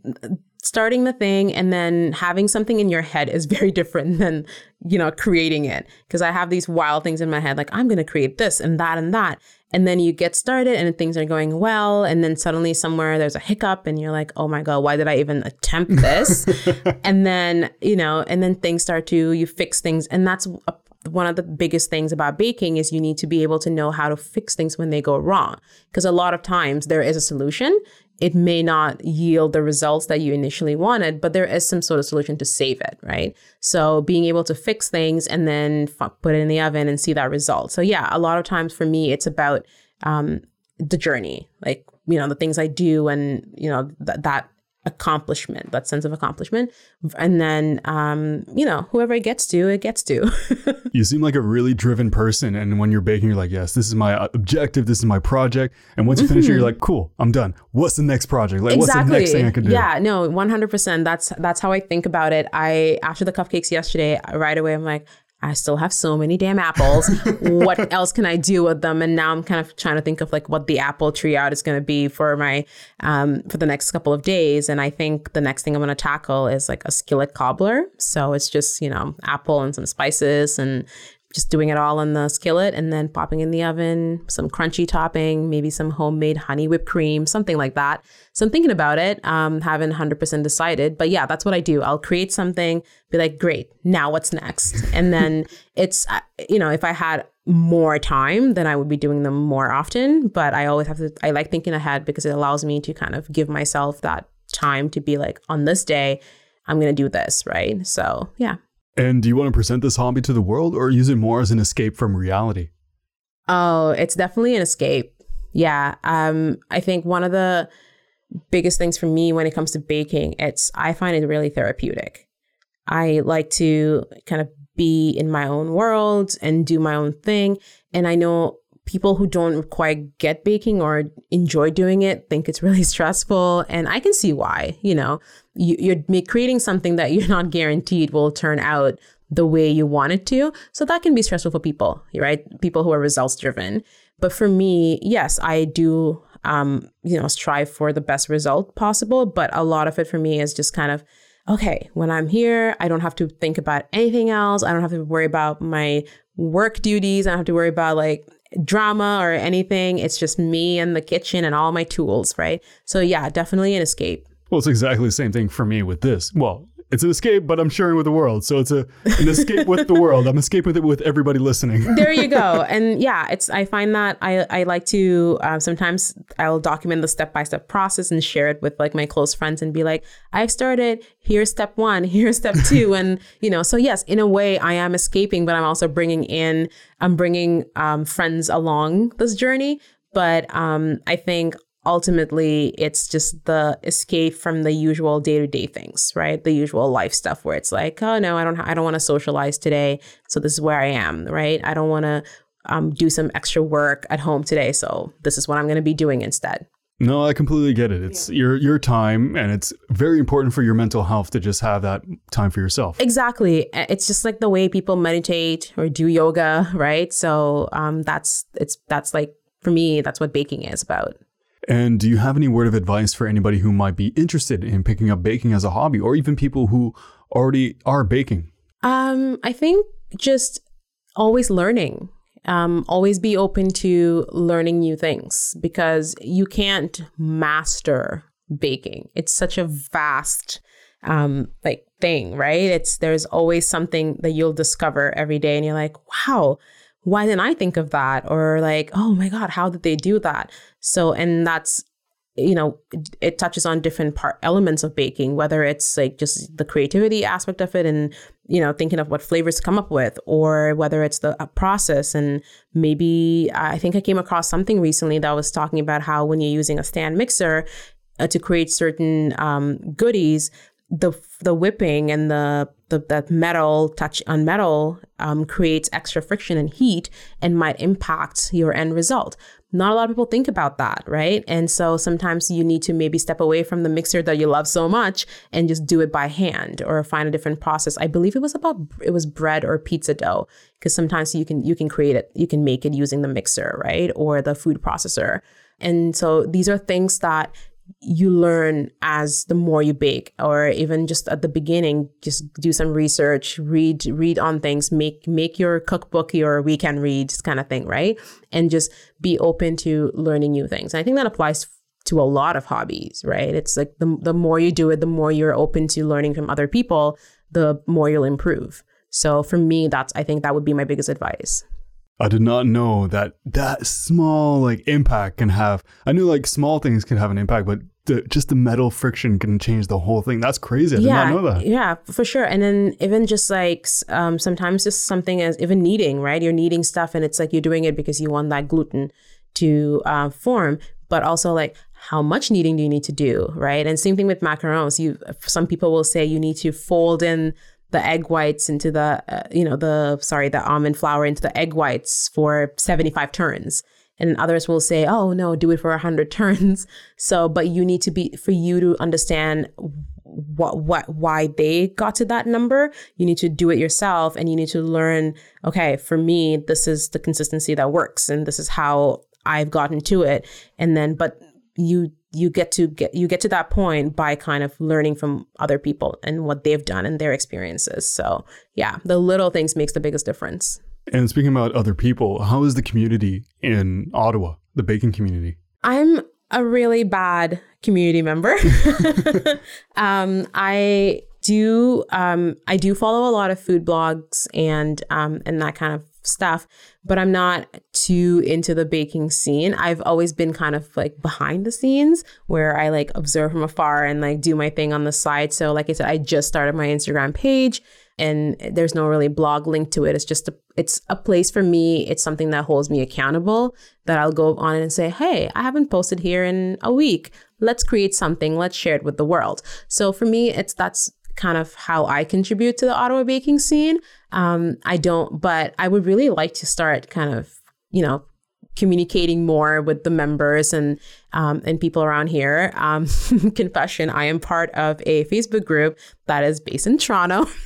Speaker 2: starting the thing and then having something in your head is *laughs* very different than, you know, creating it. Because I have these wild things in my head, like, I'm going to create this and that and that. And then you get started and things are going well. And then suddenly somewhere there's a hiccup and you're like, oh my God, why did I even attempt this? *laughs* and then, you know, and then things start to, you fix things. And that's a one of the biggest things about baking is you need to be able to know how to fix things when they go wrong. Because a lot of times there is a solution. It may not yield the results that you initially wanted, but there is some sort of solution to save it, right? So being able to fix things and then f- put it in the oven and see that result. So yeah, a lot of times for me, it's about um, the journey, like you know the things I do and you know th- that accomplishment, that sense of accomplishment, and then um, you know whoever it gets to, it gets to. *laughs*
Speaker 1: You seem like a really driven person. And when you're baking, you're like, yes, this is my uh, objective. This is my project. And once you finish it, you're like, cool, I'm done. What's the next project? Like, what's the next thing I can do?
Speaker 2: Yeah, no, one hundred percent. That's that's how I think about it. I after the cupcakes yesterday, right away I'm like, I still have so many damn apples. what *laughs* else can I do with them? And now I'm kind of trying to think of like what the apple tree out is going to be for my um for the next couple of days. And I think the next thing I'm going to tackle is like a skillet cobbler. So it's just you know apple and some spices and just doing it all in the skillet and then popping in the oven, some crunchy topping, maybe some homemade honey whipped cream, something like that. So I'm thinking about it, um, haven't 100% decided. But yeah, that's what I do. I'll create something, be like, great, now what's next? And then *laughs* it's, uh, you know, if I had more time, then I would be doing them more often. But I always have to, I like thinking ahead because it allows me to kind of give myself that time to be like, on this day, I'm going to do this, right? So yeah.
Speaker 1: And do you want to present this hobby to the world or use it more as an escape from reality?
Speaker 2: Oh, it's definitely an escape. Yeah. Um, I think one of the biggest things for me when it comes to baking, it's I find it really therapeutic. I like to kind of be in my own world and do my own thing. And I know people who don't quite get baking or enjoy doing it think it's really *laughs* stressful. And I can see why, you know, you, are creating something that *laughs* you're not guaranteed will turn out the way you want it to. So that can be stressful for people, right? People who are results driven. But for me, yes, I do, um, you know, strive for the best result possible. But a lot of it for me is just kind of, okay, when I'm here, I don't have to think about anything else. I don't have to worry about my work duties. I don't have to worry about like drama or anything. It's just me and the kitchen and all my tools, right? So yeah, definitely an escape.
Speaker 1: Well, it's exactly the same thing for me with this. Well, it's an escape, but I'm sharing with the world. So it's a an escape with the world. I'm escaping with it with everybody listening. *laughs*
Speaker 2: there you go. *laughs* And yeah, it's I find that I I like to uh, sometimes I'll document the step by step process and share it with like my close friends and be like, I've started. Here's step one. *laughs* Here's step two. and you know, so yes, in a way, I am escaping, but I'm also bringing in. I'm bringing um, friends along this journey. But um, I think ultimately it's just the escape from the usual day-to-day things right the usual life stuff where it's like oh no i don't i don't want to socialize today so this is where i am right i don't want to um, do some extra work at home today so this is what i'm going to be doing instead
Speaker 1: no, I completely get it. It's yeah. your your time and it's very important for your mental health to just have that time for yourself.
Speaker 2: Exactly. It's just like the way people meditate or do yoga, right? So um that's it's that's like for me that's what baking is about.
Speaker 1: And do you have any word of advice for anybody who might be interested in picking up baking as a hobby or even people who already are baking?
Speaker 2: Um, I think just always learning. Um, always be open to learning new things because you can't master baking. It's such a vast um like thing, right? It's there's always something that you'll discover every day and you're like, wow, why didn't I think of that? Or like, oh my God, how did they do that? So, and that's, you know, it, it touches on different part elements of baking, whether it's like just the creativity aspect of it and, you know, thinking of what flavors to come up with, or whether it's the process. And maybe I think I came across something recently that was talking about how when you're using a stand mixer, uh, to create certain um, goodies, the the whipping and the the that metal touch on metal um, creates extra friction and heat and might impact your end result. Not a lot of people think about that, right? And so sometimes you need to maybe step away from the mixer that you love so much and just do it by hand or find a different process. I believe it was about it was bread or pizza dough because sometimes you can you can create it, you can make it using the mixer, right? Or the food processor. And so these are things that you learn as the more you bake or even just at the beginning just do some research read read on things make make your cookbook your weekend reads kind of thing right? And just be open to learning new things. And i think that applies to a lot of hobbies right? It's like the, the more you do it the more you're open to learning from other people the more you'll improve. So for me that's i think that would be my biggest advice.
Speaker 1: I did not know that that small like impact can have. I knew like small things can have an impact, but the, just the metal friction can change the whole thing. That's crazy. I did
Speaker 2: yeah,
Speaker 1: not know that.
Speaker 2: Yeah, for sure. And then even just like um, sometimes just something as even kneading, right? You're kneading stuff, and it's like you're doing it because you want that gluten to uh, form, but also like how much kneading do you need to do, right? And same thing with macarons. You some people will say you need to fold in the egg whites into the uh, you know the sorry the almond flour into the egg whites for 75 turns and others will say oh no do it for 100 *laughs* turns. So but you need to be for you to understand what what why they got to that number you need to do it yourself and you need to learn okay for me this is the consistency that works and this is how I've gotten to it. And then but you you get to get you get to that point by kind of learning from other people and what they've done and their experiences. So yeah the little things makes the biggest difference
Speaker 1: and speaking about other people how is the community in ottawa the baking community
Speaker 2: i'm a really bad community member *laughs* *laughs* um, i do um, i do follow a lot of food blogs and um, and that kind of stuff, but I'm not too into the baking scene. I've always been kind of like behind the scenes where I like observe from afar and like do my thing on the side. So, like I said, I just started my Instagram page and there's no really blog link to it. It's just a it's a place for me. It's something that holds me accountable that I'll go on and say, "Hey, I haven't posted here in a week. Let's create something. Let's share it with the world." So for me, it's that's kind of how I contribute to the Ottawa baking scene. Um, I don't, but I would really like to start kind of, you know, communicating more with the members and um, and people around here. Um, *laughs* confession: I am part of a Facebook group that is based in Toronto. *laughs*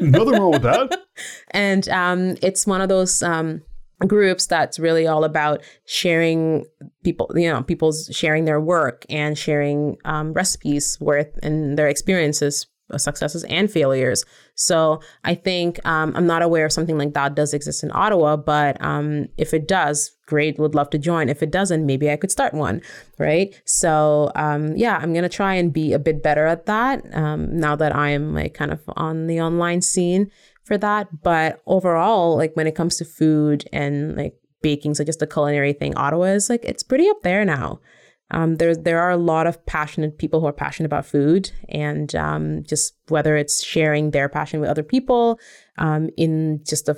Speaker 1: Nothing wrong with that. *laughs*
Speaker 2: and um, it's one of those um, groups that's really all about sharing people you know people's sharing their work and sharing um, recipes worth and their experiences successes and failures so i think um, i'm not aware of something like that does exist in ottawa but um, if it does great would love to join if it doesn't maybe i could start one right so um, yeah i'm gonna try and be a bit better at that um, now that i'm like kind of on the online scene for that. But overall, like when it comes to food and like baking, so just the culinary thing, Ottawa is like it's pretty up there now. Um, there there are a lot of passionate people who are passionate about food, and um, just whether it's sharing their passion with other people um, in just a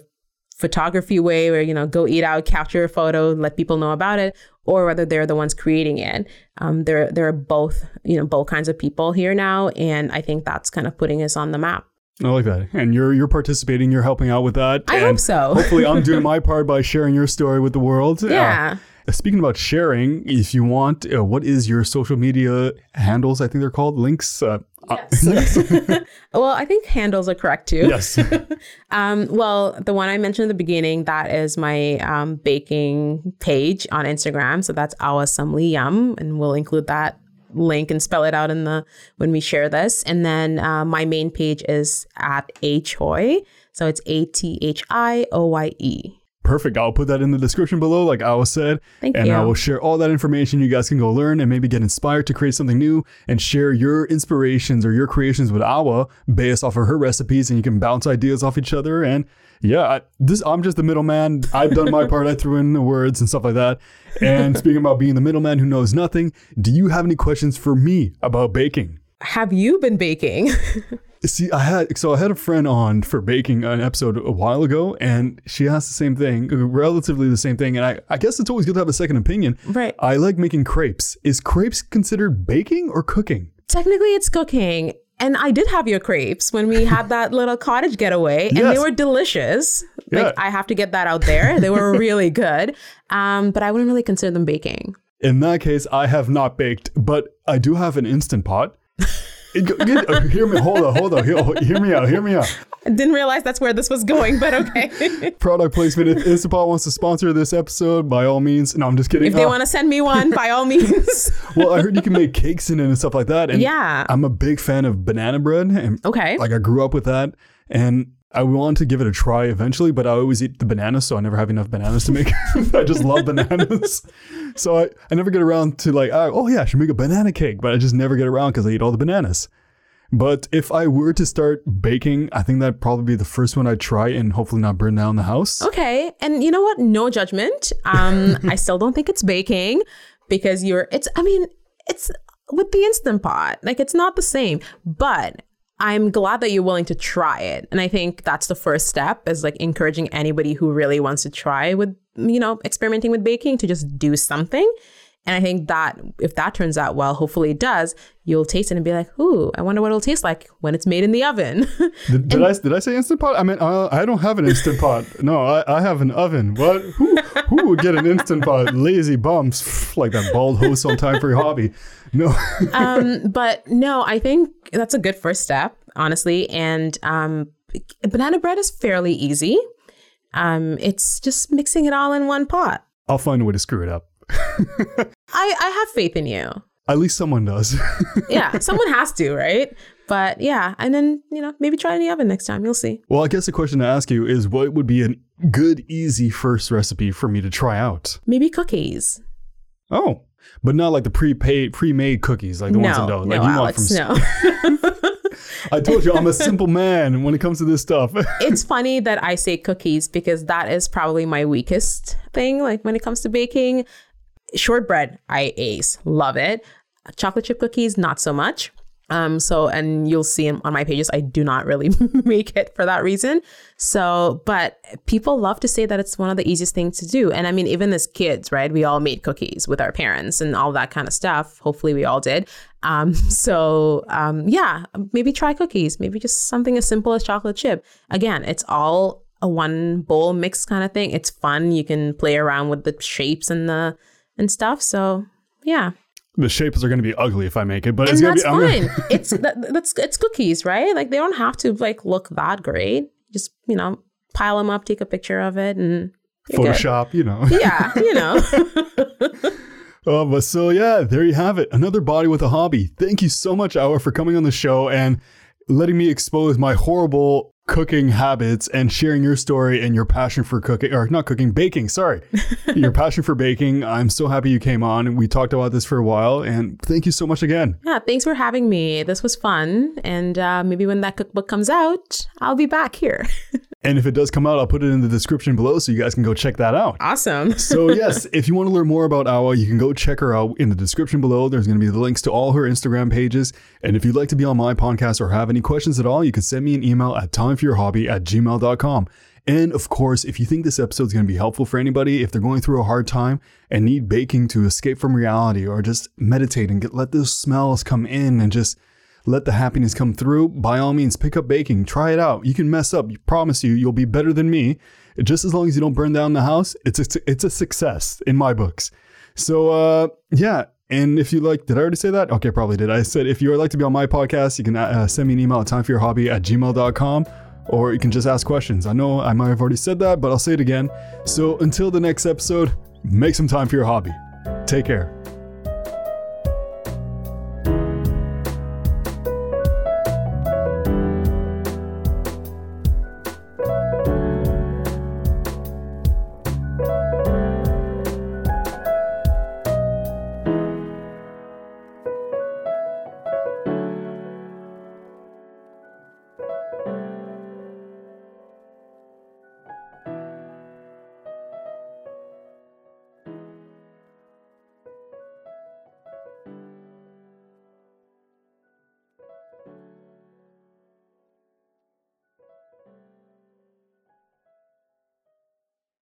Speaker 2: photography way, where you know go eat out, capture a photo, let people know about it, or whether they're the ones creating it. Um, there there are both you know both kinds of people here now, and I think that's kind of putting us on the map.
Speaker 1: I like that. And you're you're participating, you're helping out with that.
Speaker 2: I hope so.
Speaker 1: hopefully I'm doing *laughs* my part by sharing your story with the world.
Speaker 2: Yeah.
Speaker 1: Uh, speaking about sharing, if you want, uh, what is your social media handles? I think they're called links. Uh,
Speaker 2: yes. *laughs* *laughs* well, I think handles are correct too.
Speaker 1: Yes. *laughs*
Speaker 2: um, well, the one I mentioned at the beginning, that is my um, baking page on Instagram. So that's Awasomely Yum, and we'll include that link and spell it out in the when we share this. And then uh, my main page is at Athioye. So it's A T H I O Y E.
Speaker 1: Perfect. I'll put that in the description below, like Awa said.
Speaker 2: Thank
Speaker 1: and
Speaker 2: you.
Speaker 1: I will share all that information. You guys can go learn and maybe get inspired to create something new and share your inspirations or your creations with Awa based off of her recipes. And you can bounce ideas off each other. And yeah, I, this I'm just the middleman. I've done my part. I threw in the words and stuff like that. And *laughs* speaking about being the middleman who knows nothing, do you have any questions for me about baking?
Speaker 2: Have you been baking? *laughs*
Speaker 1: See, I had so I had a friend on for baking an episode a while ago, and she asked the same thing, relatively the same thing. And I, I guess it's always good to have a second opinion.
Speaker 2: Right.
Speaker 1: I like making crepes. Is crepes considered baking or cooking?
Speaker 2: Technically, it's cooking. And I did have your crepes when we had that *laughs* little cottage getaway, and
Speaker 1: Yes.
Speaker 2: they were delicious.
Speaker 1: Yeah.
Speaker 2: Like I have to get that out there. They were *laughs* really good. Um, but I wouldn't really consider them baking.
Speaker 1: In that case, I have not baked, but I do have an instant pot. It go- get- uh, hear me, hold on, hold on, hear, hear me out, hear me out.
Speaker 2: I didn't realize that's where this was going, but okay. *laughs*
Speaker 1: Product placement. If Instapot wants to sponsor this episode, by all means. No, I'm just kidding.
Speaker 2: if they
Speaker 1: Uh,
Speaker 2: want to send me one, by all means. *laughs*
Speaker 1: well, I heard you can make cakes in it and stuff like that. And
Speaker 2: Yeah.
Speaker 1: I'm a big fan of banana bread. And
Speaker 2: Okay.
Speaker 1: like I grew up with that. And I want to give it a try eventually, but I always eat the bananas, so I never have enough bananas to make. *laughs* I just love bananas. *laughs* So I, I never get around to like, oh, oh yeah, I should make a banana cake, but I just never get around because I eat all the bananas. But if I were to start baking, I think that'd probably be the first one I'd try and hopefully not burn down the house.
Speaker 2: Okay. And you know what? No judgment. Um, *laughs* I still don't think it's baking because you're, it's, I mean, it's with the Instant Pot. Like it's not the same, but I'm glad that you're willing to try it. And I think that's the first step is like encouraging anybody who really wants to try with, you know, experimenting with baking to just do something. And I think that if that turns out well, hopefully it does, you'll taste it and be like, ooh, I wonder what it'll taste like when it's made in the oven. *laughs*
Speaker 1: Did, did I did I say instant pot? I mean, uh, I don't have an instant pot. No, I, I have an oven. What? Who who would get an instant pot? Lazy bums like that bald host on time for your hobby. No. *laughs*
Speaker 2: um, but no, I think that's a good first step, honestly. And um, banana bread is fairly easy. Um, it's just mixing it all in one pot.
Speaker 1: I'll find a way to screw it up. *laughs*
Speaker 2: I, I have faith in you.
Speaker 1: At least someone does. *laughs*
Speaker 2: Yeah, someone has to, right? But yeah, and then, you know, maybe try it in the oven next time. You'll see.
Speaker 1: well, I guess the question to ask you is what would be a good, easy first recipe for me to try out?
Speaker 2: Maybe cookies.
Speaker 1: Oh, but not like the pre-paid, pre-made cookies, like the ones in
Speaker 2: no,
Speaker 1: dough. Like
Speaker 2: no,
Speaker 1: you
Speaker 2: Alex,
Speaker 1: want from.
Speaker 2: no. *laughs*
Speaker 1: I told you I'm a simple man when it comes to this stuff. *laughs*
Speaker 2: it's funny that I say cookies because that is probably my weakest thing. Like when it comes to baking, shortbread, I ace, love it. Chocolate chip cookies, not so much. Um, so and you'll see on my pages, I do not really *laughs* make it for that reason. So, but people love to say that it's one of the easiest things to do. And I mean, even as kids, right? We all made cookies with our parents and all that kind of stuff. Hopefully, we all did. Um, *laughs* so um, yeah, maybe try cookies. Maybe just something as simple as chocolate chip. Again, it's all a one bowl mix kind of thing. It's fun. You can play around with the shapes and the and stuff. So yeah.
Speaker 1: The shapes are going to be ugly if I make it, but
Speaker 2: and *laughs*
Speaker 1: it's going to be.
Speaker 2: Fine. it's that, that's it's cookies, right? Like they don't have to like look that great. Just you know, pile them up, take a picture of it, and you're good.
Speaker 1: Photoshop, you know.
Speaker 2: Yeah, you know. *laughs* *laughs*
Speaker 1: Oh, but so yeah, there you have it. Another body with a hobby. Thank you so much, Awa, for coming on the show and letting me expose my horrible cooking habits and sharing your story and your passion for cooking or not cooking baking sorry *laughs* your passion for baking i'm so happy you came on we talked about this for a while and thank you so much again
Speaker 2: yeah, thanks for having me. This was fun, and uh, maybe when that cookbook comes out, I'll be back here. *laughs*
Speaker 1: and if it does come out i'll put it in the description below so you guys can go check that out
Speaker 2: awesome. *laughs*
Speaker 1: so yes, if you want to learn more about Awa, you can go check her out in the description below. There's going to be the links to all her Instagram pages. And if you'd like to be on my podcast or have any questions at all, you can send me an email at timeforyourhobby at gmail.com. And of course, if you think this episode is going to be helpful for anybody, if they're going through a hard time and need baking to escape from reality or just meditate and get let those smells come in and just let the happiness come through, by all means, pick up baking. Try it out. You can mess up. You promise you, you'll be better than me. Just as long as you don't burn down the house, it's a, it's a success in my books. So, uh, yeah. And if you like, did I already say that? Okay, probably did. I said if you would like to be on my podcast, you can uh, send me an email at timeforyourhobby at gmail.com or you can just ask questions. I know I might have already said that, but I'll say it again. So until the next episode, make some time for your hobby. Take care.